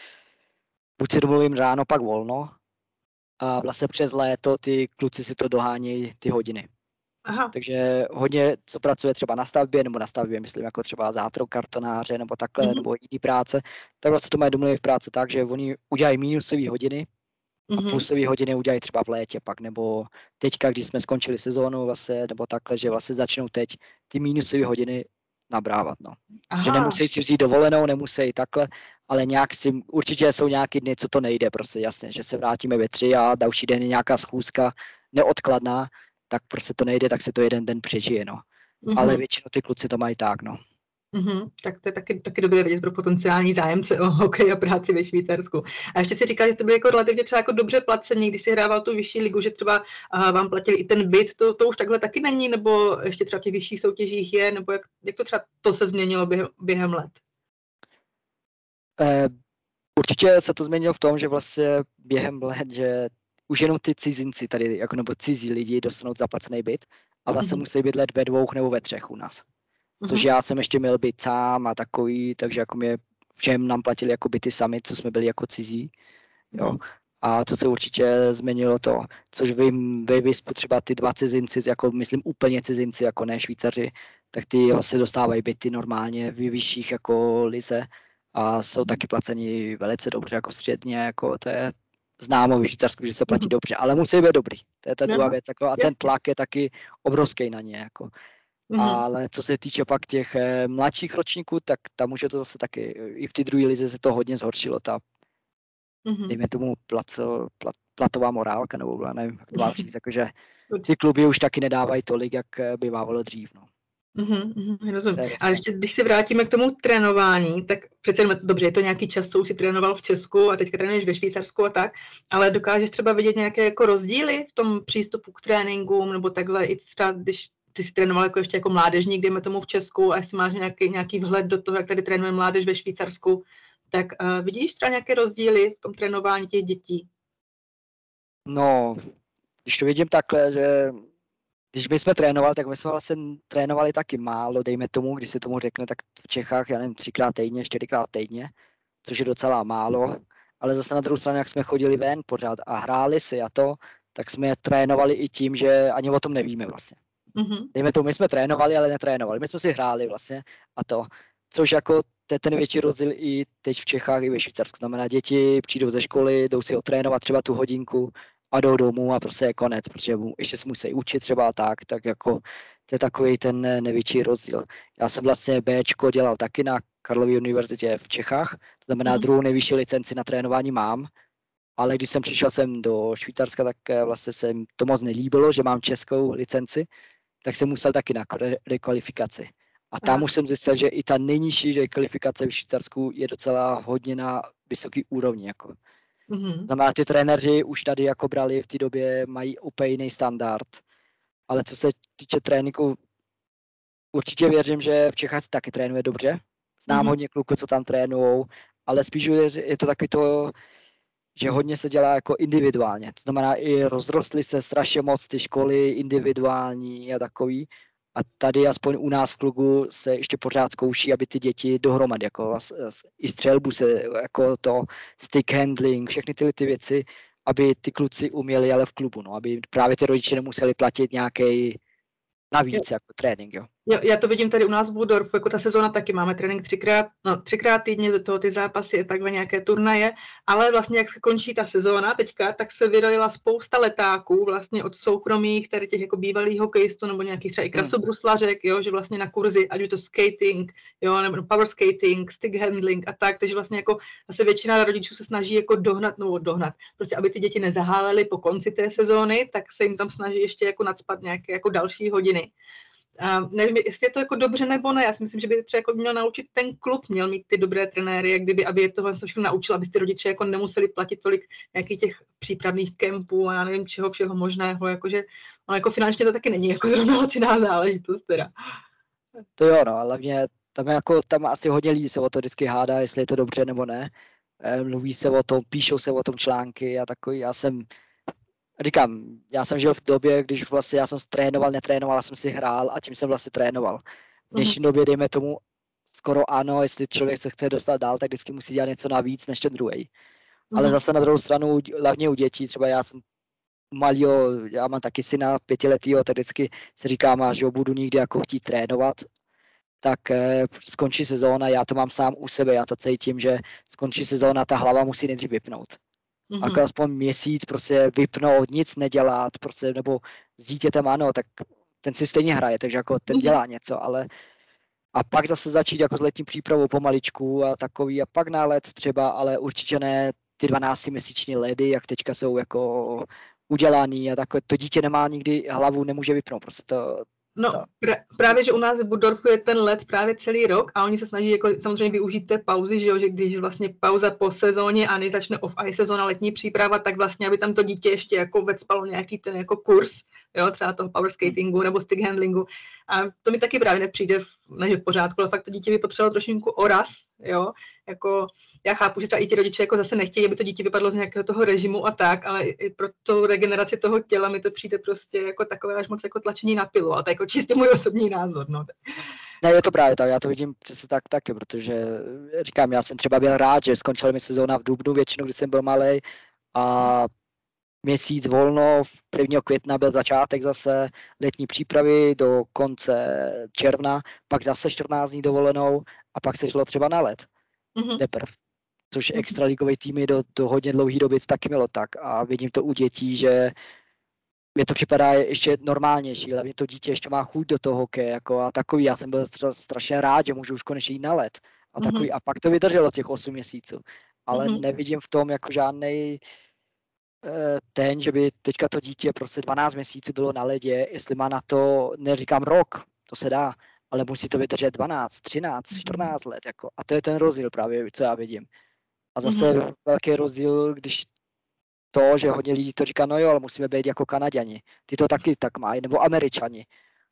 buď si domluvím ráno, pak volno, a vlastně přes léto ty kluci si to dohánějí ty hodiny. Aha. Takže hodně, co pracuje třeba na stavbě, nebo na stavbě, myslím, jako třeba zátrok kartonáře, nebo takhle, mm-hmm. nebo jiný práce, tak vlastně to mají domluvit v práci tak, že oni udělají minusové hodiny, a mm-hmm. plusové hodiny udělají třeba v létě pak, nebo teďka, když jsme skončili sezónu vlastně, nebo takhle, že vlastně začnou teď ty minusové hodiny nabrávat, no. Aha. Že nemusí si vzít dovolenou, nemusí takhle, ale nějak si, určitě jsou nějaký dny, co to nejde, prostě jasně, že se vrátíme ve tři a další den je nějaká schůzka neodkladná, tak prostě to nejde, tak se to jeden den přežije, no. Mm-hmm. Ale většinou ty kluci to mají tak, no. Mm-hmm, tak to je taky, taky dobré vědět pro potenciální zájemce o hokej a práci ve Švýcarsku. A ještě si říkal, že to byly jako relativně třeba jako dobře placení, když si hrával tu vyšší ligu, že třeba uh, vám platili i ten byt, to, to už takhle taky není, nebo ještě třeba v těch vyšších soutěžích je, nebo jak, jak to třeba to se změnilo během, během let? Eh, určitě se to změnilo v tom, že vlastně během let, že už jenom ty cizinci tady, jako nebo cizí lidi dostanou zaplacený byt a vlastně mm-hmm. musí bydlet ve dvou nebo ve třech u nás což mhm. já jsem ještě měl být sám a takový, takže jako mě všem nám platili jako byty sami, co jsme byli jako cizí, jo. Mhm. A to se určitě změnilo to, což vím, vy třeba ty dva cizinci, jako myslím úplně cizinci, jako ne Švýcaři, tak ty vlastně dostávají byty normálně v vyšších jako lize a jsou taky placeni velice dobře, jako středně, jako to je známo v Švýcarsku, že se platí mm-hmm. dobře, ale musí být dobrý. To je ta druhá věc, jako, a ten tlak je taky obrovský na ně. Jako. Mm-hmm. Ale co se týče pak těch eh, mladších ročníků, tak tam už je to zase taky, i v té druhé lize se to hodně zhoršilo, ta, mm-hmm. dejme tomu plat, plat, platová morálka, nebo nevím, jak to mám říct, [LAUGHS] jakože ty kluby už taky nedávají tolik, jak eh, bývalo dřív. No. Mm-hmm, rozumím. A ještě když se vrátíme k tomu trénování, tak přece dobře, je to nějaký čas, co už si trénoval v Česku a teďka trénuješ ve Švýcarsku a tak, ale dokážeš třeba vidět nějaké jako rozdíly v tom přístupu k tréninkům nebo takhle, i třeba když ty jsi trénoval jako ještě jako mládežník, dejme tomu v Česku, a jestli máš nějaký, nějaký vhled do toho, jak tady trénuje mládež ve Švýcarsku, tak uh, vidíš třeba nějaké rozdíly v tom trénování těch dětí? No, když to vidím takhle, že když my jsme trénovali, tak my jsme vlastně trénovali taky málo, dejme tomu, když se tomu řekne, tak v Čechách, já nevím, třikrát týdně, čtyřikrát týdně, což je docela málo, ale zase na druhou stranu, jak jsme chodili ven pořád a hráli si a to, tak jsme trénovali i tím, že ani o tom nevíme vlastně. Mm-hmm. Dejme tomu, my jsme trénovali, ale netrénovali. My jsme si hráli vlastně a to, což jako to je ten větší rozdíl i teď v Čechách, i ve Švýcarsku. Znamená, děti přijdou ze školy, jdou si otrénovat třeba tu hodinku a jdou domů a prostě je konec, protože ještě se musí učit třeba tak, tak jako to je takový ten největší rozdíl. Já jsem vlastně Bčko dělal taky na Karlově univerzitě v Čechách, to znamená mm. druhou nejvyšší licenci na trénování mám, ale když jsem přišel sem do Švýcarska, tak eh, vlastně se to moc nelíbilo, že mám českou licenci, tak jsem musel taky na rekvalifikaci. A tam Aha. už jsem zjistil, že i ta nejnižší rekvalifikace v Švýcarsku je docela hodně na vysoký úrovni. Jako. Mm-hmm. Znamená, ty trenéři už tady jako brali v té době, mají úplně jiný standard. Ale co se týče tréninku, určitě věřím, že v Čechách taky trénuje dobře. Znám mm-hmm. hodně kluků, co tam trénují, ale spíš je to taky to, že hodně se dělá jako individuálně. To znamená, i rozrostly se strašně moc ty školy individuální a takový. A tady aspoň u nás v klubu se ještě pořád zkouší, aby ty děti dohromady, jako i střelbu se, jako to stick handling, všechny tyhle ty věci, aby ty kluci uměli ale v klubu, no, aby právě ty rodiče nemuseli platit nějaký navíc jako trénink, jo. Jo. Já to vidím tady u nás v Budorfu, jako ta sezóna taky máme trénink třikrát, no, třikrát týdně, do toho ty zápasy, takhle nějaké turnaje, ale vlastně jak se končí ta sezóna teďka, tak se vyrojila spousta letáků vlastně od soukromých, tady těch jako bývalých hokejistů nebo nějakých třeba i hmm. krasobruslařek, jo, že vlastně na kurzy, ať už to skating, jo, nebo power skating, stick handling a tak, takže vlastně jako zase většina rodičů se snaží jako dohnat, nebo dohnat, prostě aby ty děti nezahálely po konci té sezóny, tak se jim tam snaží ještě jako nadspat nějaké jako další hodiny. A nevím, jestli je to jako dobře nebo ne. Já si myslím, že by třeba jako měl naučit ten klub, měl mít ty dobré trenéry, jak kdyby, aby je to vlastně všechno naučil, aby ty rodiče jako nemuseli platit tolik nějakých těch přípravných kempů a já nevím čeho všeho možného, jakože ono jako finančně to taky není jako zrovna laciná záležitost teda. To jo, no, ale mě tam, jako, tam asi hodně lidí se o to vždycky hádá, jestli je to dobře nebo ne. Eh, mluví se o tom, píšou se o tom články a takový. Já jsem říkám, já jsem žil v době, když vlastně já jsem trénoval, netrénoval, já jsem si hrál a tím jsem vlastně trénoval. V dnešní mm-hmm. době, dejme tomu, skoro ano, jestli člověk se chce dostat dál, tak vždycky musí dělat něco navíc než ten druhý. Mm-hmm. Ale zase na druhou stranu, hlavně u dětí, třeba já jsem malýho, já mám taky syna pětiletýho, tak vždycky se říkám, že ho budu nikdy jako chtít trénovat, tak eh, skončí sezóna, já to mám sám u sebe, já to cítím, že skončí sezóna, ta hlava musí nejdřív vypnout mm-hmm. jako aspoň měsíc prostě vypnout, nic nedělat, prostě, nebo s dítětem ano, tak ten si stejně hraje, takže jako ten mm-hmm. dělá něco, ale a pak zase začít jako s letní přípravou pomaličku a takový a pak na let třeba, ale určitě ne ty 12-měsíční ledy, jak teďka jsou jako udělaný a takové, to dítě nemá nikdy hlavu, nemůže vypnout, prostě to, No, pr- právě, že u nás v Budorfu je ten let právě celý rok a oni se snaží jako samozřejmě využít té pauzy, že, jo, že když vlastně pauza po sezóně a než začne off-ice sezóna, letní příprava, tak vlastně, aby tam to dítě ještě jako vecpalo nějaký ten jako kurz, jo, třeba toho power skatingu nebo stick handlingu. A to mi taky právě nepřijde, ne že v pořádku, ale fakt to dítě by potřebovalo trošinku oraz, jo, jako já chápu, že třeba i ti rodiče jako zase nechtějí, aby to dítě vypadlo z nějakého toho režimu a tak, ale i pro tu regeneraci toho těla mi to přijde prostě jako takové až moc jako tlačení na pilu, ale to je jako čistě můj osobní názor, no. Ne, je to právě tak, já to vidím přesně tak taky, protože říkám, já jsem třeba byl rád, že skončila mi sezóna v Dubnu většinou, když jsem byl malý a měsíc volno, 1. května byl začátek zase letní přípravy do konce června, pak zase 14 dní dovolenou a pak se šlo třeba na let. Mm-hmm. Což mm-hmm. extraligový týmy do, do hodně dlouhé doby taky mělo tak a vidím to u dětí, že mě to připadá ještě normálnější, ale mě to dítě ještě má chuť do toho hokeje jako a takový, já jsem byl strašně rád, že můžu už konečně jít na let a takový, mm-hmm. a pak to vydrželo těch 8 měsíců, ale mm-hmm. nevidím v tom jako žádný Eh, ten, že by teďka to dítě prostě 12 měsíců bylo na ledě, jestli má na to, neříkám rok, to se dá, ale musí to vydržet 12, 13, 14 let. Jako. A to je ten rozdíl právě, co já vidím. A zase mm-hmm. velký rozdíl, když to, že hodně lidí to říká, no jo, ale musíme být jako Kanaděni. Ty to taky tak mají, nebo Američani.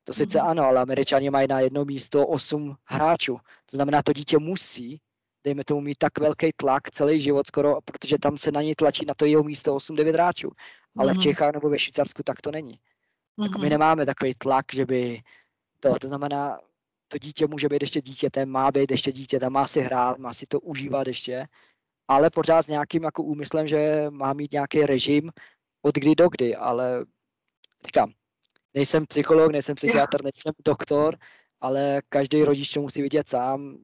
To sice mm-hmm. ano, ale Američani mají na jedno místo 8 hráčů. To znamená, to dítě musí dejme tomu, mít tak velký tlak celý život skoro, protože tam se na něj tlačí na to jeho místo 8-9 hráčů. Ale mm-hmm. v mhm. Čechách nebo ve Švýcarsku tak to není. Mm-hmm. Tak my mhm. nemáme takový tlak, že by to, to znamená, to dítě může být ještě dítětem, má být ještě dítětem, má si hrát, má si to užívat ještě, ale pořád s nějakým jako úmyslem, že má mít nějaký režim od kdy do kdy, ale říkám, nejsem psycholog, nejsem psychiatr, nejsem doktor, ale každý rodič to musí vidět sám,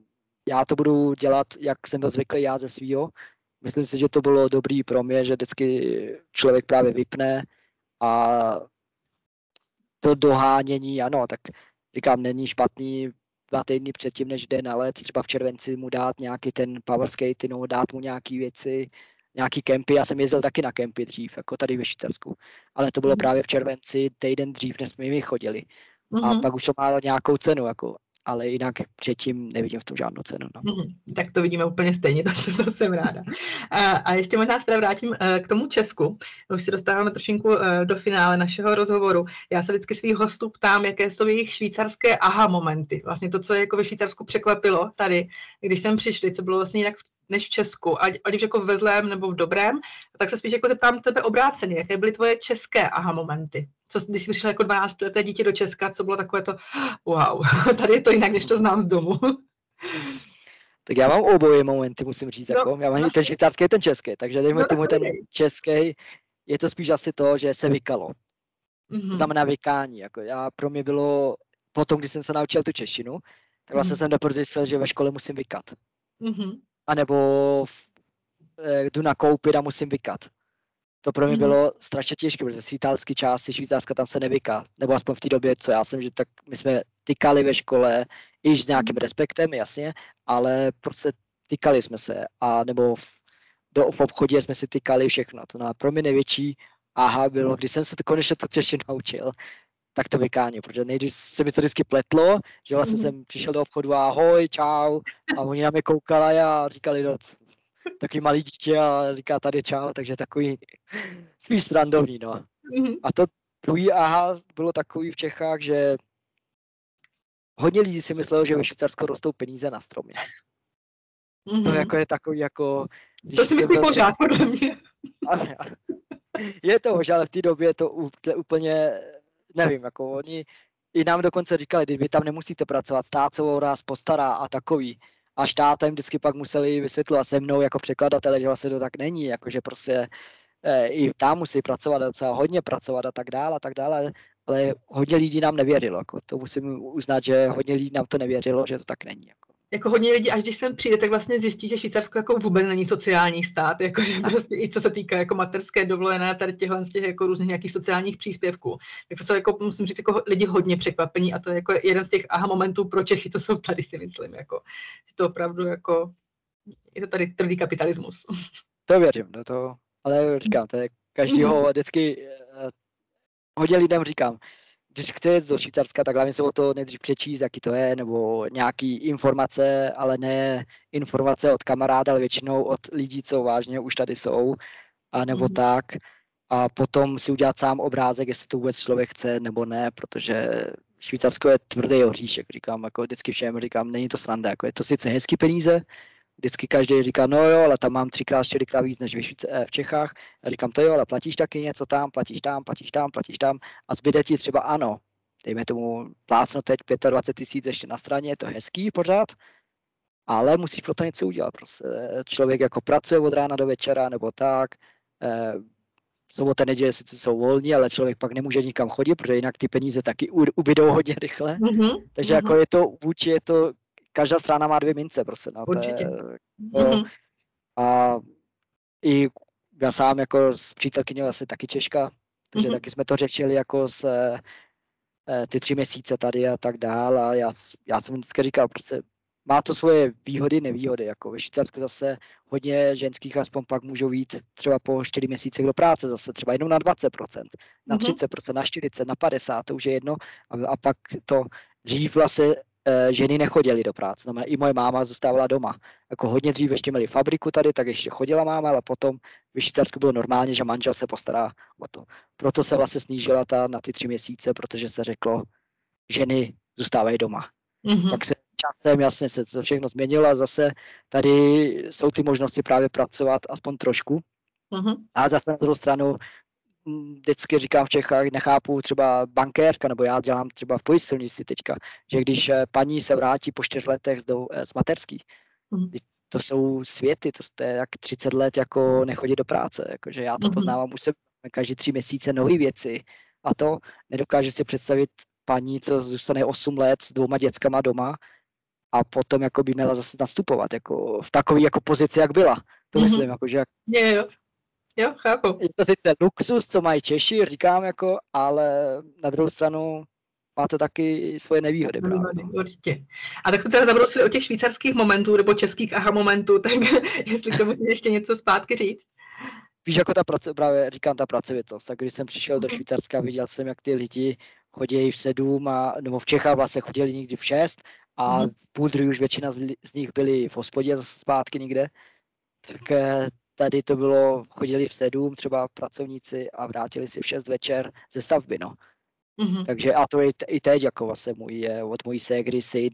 já to budu dělat, jak jsem byl zvyklý já ze svýho. Myslím si, že to bylo dobrý pro mě, že vždycky člověk právě vypne a to dohánění, ano, tak říkám, není špatný dva týdny předtím, než jde na let, třeba v červenci mu dát nějaký ten power skate, no, dát mu nějaký věci, nějaký kempy. Já jsem jezdil taky na kempy dřív, jako tady ve Švýcarsku, ale to bylo mm. právě v červenci, týden dřív, než jsme mi chodili. Mm-hmm. A mhm. pak už to má nějakou cenu, jako ale jinak předtím nevidím v tom žádnou cenu. No. Mm, tak to vidíme úplně stejně, [LAUGHS] to, to jsem ráda. A, a ještě možná se teda vrátím uh, k tomu Česku. Už se dostáváme trošinku uh, do finále našeho rozhovoru. Já se vždycky svých hostů ptám, jaké jsou jejich švýcarské aha momenty. Vlastně to, co je jako ve Švýcarsku překvapilo tady, když jsem přišli, co bylo vlastně jinak než v Česku, ať, ať už jako ve zlém nebo v dobrém, tak se spíš jako zeptám tebe obráceně, jaké byly tvoje české aha momenty? Co, když jsi přišel jako 12 leté dítě do Česka, co bylo takové to, [GASPS] wow, [LAUGHS] tady je to jinak, než to znám z domu. [LAUGHS] Tak já mám oboje momenty, musím říct. No, jako. Já mám no. ten švýcarský, ten český. Takže dejme no, tomu ten český, je to spíš asi to, že se vykalo. Mm-hmm. Znamená vykání. Jako já, pro mě bylo, potom, když jsem se naučil tu češtinu, tak vlastně mm-hmm. jsem doprve zjistil, že ve škole musím vykat. Mm-hmm. A nebo eh, jdu nakoupit a musím vykat. To pro mě mm-hmm. bylo strašně těžké, protože z italské části Švýcarska tam se nevyká. Nebo aspoň v té době, co já jsem, že tak my jsme tykali ve škole, i s nějakým mm-hmm. respektem, jasně, ale prostě tykali jsme se. A nebo v, do, v obchodě jsme si tykali všechno. To na pro mě největší aha bylo, když jsem se to konečně to čeště naučil, tak to vykání, protože nejdřív se mi to vždycky pletlo, že vlastně mm-hmm. jsem přišel do obchodu a ahoj, čau, a oni na mě koukali a říkali, no, takový malý dítě a říká tady čau, takže takový [LAUGHS] spíš strandovní, no. Mm-hmm. A to druhý aha bylo takový v Čechách, že hodně lidí si myslelo, že ve Švýcarsku rostou peníze na stromě. Mm-hmm. To jako je takový jako... To si myslí pořád, podle mě. [LAUGHS] je to možná, ale v té době to úplně, nevím, jako oni i nám dokonce říkali, vy tam nemusíte pracovat, stát se o vás postará a takový a štátem vždycky pak museli vysvětlovat se mnou jako překladatele, že vlastně to tak není, jakože prostě e, i tam musí pracovat docela hodně pracovat a tak dále a tak dále, ale hodně lidí nám nevěřilo, jako to musím uznat, že hodně lidí nám to nevěřilo, že to tak není. Jako jako hodně lidí, až když sem přijde, tak vlastně zjistí, že Švýcarsko jako vůbec není sociální stát, jakože prostě i co se týká jako materské dovolené, tady těchhle z těch jako různých nějakých sociálních příspěvků. Tak to jsou jako, musím říct, jako lidi hodně překvapení a to je jako jeden z těch aha momentů pro Čechy, to jsou tady si myslím, jako, že to opravdu jako, je to tady tvrdý kapitalismus. To věřím, no to, ale říkám, to je každýho mm-hmm. vždycky, eh, hodně lidem říkám, když chce jít do Švýcarska, tak hlavně se o to nejdřív přečíst, jaký to je, nebo nějaký informace, ale ne informace od kamaráda, ale většinou od lidí, co vážně už tady jsou, a nebo mm. tak. A potom si udělat sám obrázek, jestli to vůbec člověk chce nebo ne, protože Švýcarsko je tvrdý oříšek, říkám, jako vždycky všem říkám, není to sranda, jako je to sice hezký peníze, vždycky každý říká, no jo, ale tam mám třikrát, čtyřikrát víc než eh, v Čechách. A říkám, to jo, ale platíš taky něco tam, platíš tam, platíš tam, platíš tam a zbyde ti třeba ano, dejme tomu plácno teď 25 tisíc ještě na straně, je to hezký pořád, ale musíš pro to něco udělat. Prostě člověk jako pracuje od rána do večera nebo tak, eh, sobota, neděle sice jsou volní, ale člověk pak nemůže nikam chodit, protože jinak ty peníze taky ubydou hodně rychle. Mm-hmm. Takže mm-hmm. jako je to vůči, je to každá strana má dvě mince, prostě. No, to je, to, mm-hmm. A i já sám jako s přítelkyní asi taky Češka, takže mm-hmm. taky jsme to řešili jako s eh, ty tři měsíce tady a tak dál a já, já jsem vždycky říkal, prostě má to svoje výhody, nevýhody. Jako ve Švýcarsku zase hodně ženských aspoň pak můžou jít třeba po 4 měsících do práce zase, třeba jednou na 20%, na 30%, mm-hmm. na 40%, na 50%, to už je jedno. A, a pak to dřív vlastně ženy nechodily do práce. Znamená, i moje máma zůstávala doma. Jako hodně dřív ještě měli fabriku tady, tak ještě chodila máma, ale potom v Švýcarsku bylo normálně, že manžel se postará o to. Proto se vlastně snížila ta na ty tři měsíce, protože se řeklo, ženy zůstávají doma. Mm-hmm. Pak se časem jasně se to všechno změnilo a zase tady jsou ty možnosti právě pracovat aspoň trošku. Mm-hmm. A zase na druhou stranu vždycky říkám v Čechách, nechápu třeba bankérka, nebo já dělám třeba v pojistelnici teďka, že když eh, paní se vrátí po čtyř letech do, eh, z materský, mm. to jsou světy, to je jak 30 let jako nechodit do práce, jakože já to mm-hmm. poznávám už se každý tři měsíce nové věci a to nedokáže si představit paní, co zůstane 8 let s dvouma dětskama doma a potom jako by měla zase nastupovat jako v takové jako pozici, jak byla. To mm-hmm. myslím, jako, že jak, jo. Jo, chápu. Je to sice luxus, co mají Češi, říkám, jako, ale na druhou stranu má to taky svoje nevýhody. Nevýhody, určitě. A tak jsme teda zabrousili o těch švýcarských momentů nebo českých aha momentů, [LAUGHS] tak jestli k tomu ještě něco zpátky říct. Víš, jako ta prace, právě říkám ta pracovitost, tak když jsem přišel do mhm. Švýcarska, viděl jsem, jak ty lidi chodí v sedm, a, nebo v Čechách vlastně chodili někdy v šest a mm. v půl druhý už většina z, z nich byli v hospodě zpátky někde, tak eh, tady to bylo, chodili v sedm třeba pracovníci a vrátili si v šest večer ze stavby, no. Mm-hmm. Takže a to je i teď, jako vlastně můj, je, od mojí ségry syn,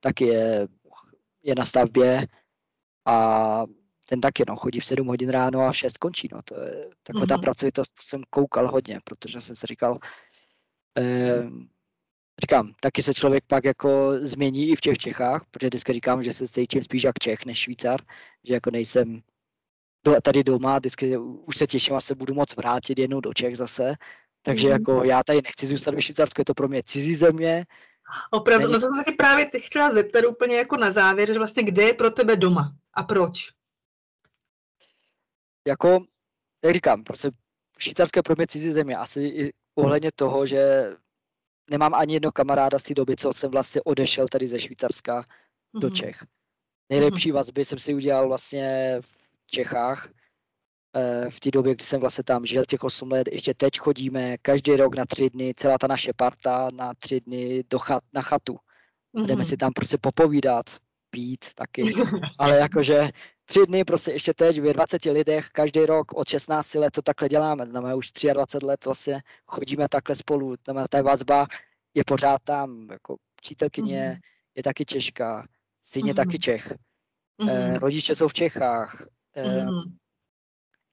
taky je, je na stavbě a ten taky, no, chodí v 7 hodin ráno a v 6 končí, no, to je taková mm-hmm. ta pracovitost, jsem koukal hodně, protože jsem si říkal, eh, říkám, taky se člověk pak jako změní i v těch Čechách, protože vždycky říkám, že se cítím spíš jak Čech než Švýcar, že jako nejsem tady doma, vždycky už se těším, až se budu moc vrátit jednou do Čech zase, takže mm. jako já tady nechci zůstat ve Švýcarsku, je to pro mě cizí země. Opravdu, Není... no to jsem se právě teď chtěla zeptat úplně jako na závěr, že vlastně kde je pro tebe doma a proč? Jako, jak říkám, prostě Švýcarsko je pro mě cizí země, asi i ohledně toho, že nemám ani jedno kamaráda z té doby, co jsem vlastně odešel tady ze Švýcarska mm-hmm. do mhm. Čech. Nejlepší mm-hmm. vazby jsem si udělal vlastně v Čechách, eh, v té době, kdy jsem vlastně tam žil těch 8 let, ještě teď chodíme každý rok na tři dny, celá ta naše parta na tři dny do chat, na chatu. Mm-hmm. Jdeme si tam prostě popovídat, pít taky, [LAUGHS] ale jakože tři dny prostě ještě teď ve 20 lidech každý rok od 16 let, co takhle děláme, znamená už 23 let vlastně chodíme takhle spolu, znamená ta vazba je pořád tam, jako přítelkyně mm-hmm. je taky Češka, syn je mm-hmm. taky Čech, mm-hmm. eh, rodiče jsou v Čechách, mm-hmm.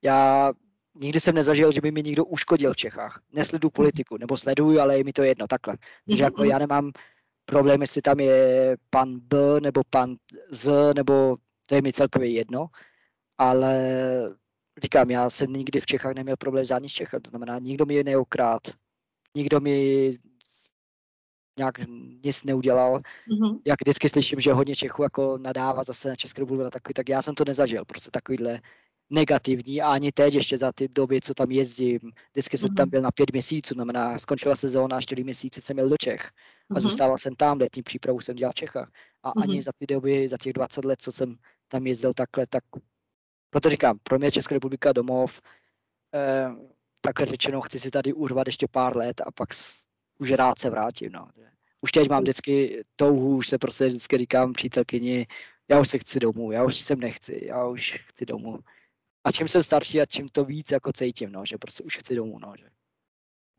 já nikdy jsem nezažil, že by mi někdo uškodil v Čechách. Nesleduju politiku, nebo sleduju, ale je mi to jedno, takhle. Takže mm-hmm. jako já nemám problém, jestli tam je pan B, nebo pan Z, nebo to je mi celkově jedno, ale říkám, já jsem nikdy v Čechách neměl problém žádný s Čechem, to znamená, nikdo mi je neokrát, nikdo mi nějak nic neudělal. Mm-hmm. Jak vždycky slyším, že hodně Čechů jako nadává zase na Českou republiku takový, tak já jsem to nezažil, prostě takovýhle negativní a ani teď ještě za ty doby, co tam jezdím. Vždycky jsem mm-hmm. tam byl na pět měsíců, znamená, skončila sezóna, čtyři měsíce jsem měl do Čech a mm-hmm. zůstával jsem tam, letní přípravu jsem dělal v Čechách. A mm-hmm. ani za ty doby, za těch 20 let, co jsem tam jezdil takhle, tak proto říkám, pro mě Česká republika domov, eh, takhle řečeno, chci si tady urvat ještě pár let a pak už rád se vrátím. No. Už teď mám vždycky touhu, už se prostě vždycky říkám přítelkyni, já už se chci domů, já už sem nechci, já už chci domů. A čím jsem starší a čím to víc jako cítím, no, že prostě už chci domů. No, že.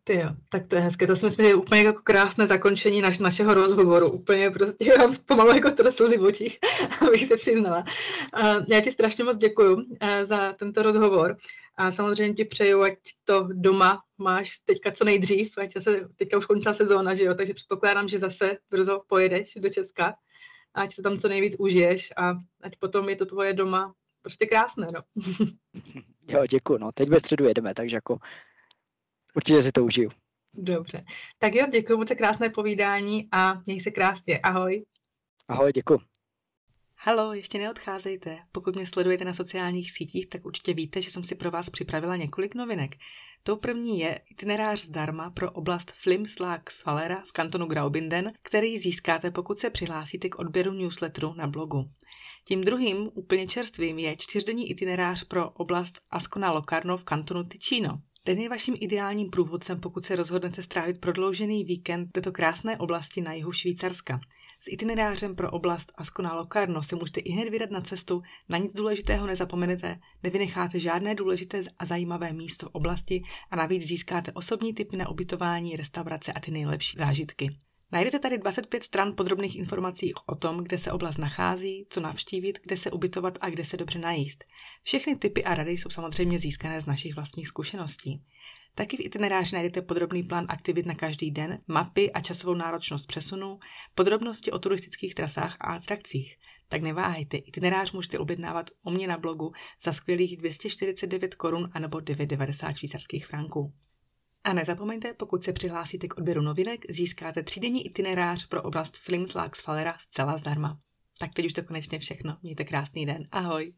Ty jo, tak to je hezké. To si myslím, že je úplně jako krásné zakončení naš, našeho rozhovoru. Úplně prostě [LAUGHS] mám pomalu jako to slzy v očích, [LAUGHS] abych se přiznala. Já ti strašně moc děkuji za tento rozhovor. A samozřejmě ti přeju, ať to doma máš teďka co nejdřív, ať se teďka už končila sezóna, že jo, takže předpokládám, že zase brzo pojedeš do Česka, ať se tam co nejvíc užiješ a ať potom je to tvoje doma prostě krásné, no. [LAUGHS] jo, děkuji, no, teď ve středu jedeme, takže jako Určitě si to užiju. Dobře. Tak jo, děkuji moc za krásné povídání a měj se krásně. Ahoj. Ahoj, děkuji. Halo, ještě neodcházejte. Pokud mě sledujete na sociálních sítích, tak určitě víte, že jsem si pro vás připravila několik novinek. Tou první je itinerář zdarma pro oblast Flimslag Svalera v kantonu Graubünden, který získáte, pokud se přihlásíte k odběru newsletteru na blogu. Tím druhým, úplně čerstvým, je čtyřdenní itinerář pro oblast Ascona Locarno v kantonu Ticino. Ten je vaším ideálním průvodcem, pokud se rozhodnete strávit prodloužený víkend v této krásné oblasti na jihu Švýcarska. S itinerářem pro oblast Ascona Locarno se můžete i hned vydat na cestu, na nic důležitého nezapomenete, nevynecháte žádné důležité a zajímavé místo v oblasti a navíc získáte osobní typy na ubytování, restaurace a ty nejlepší zážitky. Najdete tady 25 stran podrobných informací o tom, kde se oblast nachází, co navštívit, kde se ubytovat a kde se dobře najíst. Všechny typy a rady jsou samozřejmě získané z našich vlastních zkušeností. Taky v itineráři najdete podrobný plán aktivit na každý den, mapy a časovou náročnost přesunu, podrobnosti o turistických trasách a atrakcích. Tak neváhejte, itinerář můžete objednávat u mě na blogu za skvělých 249 korun anebo 9,90 švýcarských franků. A nezapomeňte, pokud se přihlásíte k odběru novinek, získáte třídenní itinerář pro oblast Flimslags Falera zcela zdarma. Tak teď už to konečně všechno. Mějte krásný den. Ahoj.